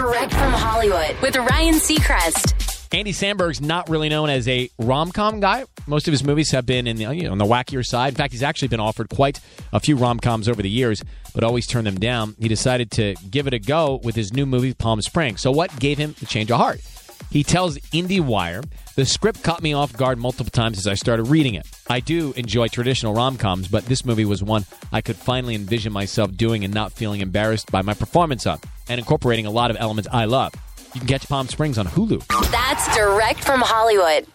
Direct from Hollywood with Ryan Seacrest. Andy Samberg's not really known as a rom com guy. Most of his movies have been in the, you know, on the wackier side. In fact, he's actually been offered quite a few rom coms over the years, but always turned them down. He decided to give it a go with his new movie, Palm Springs. So, what gave him the change of heart? He tells IndieWire, the script caught me off guard multiple times as I started reading it. I do enjoy traditional rom coms, but this movie was one I could finally envision myself doing and not feeling embarrassed by my performance of, and incorporating a lot of elements I love. You can catch Palm Springs on Hulu. That's direct from Hollywood.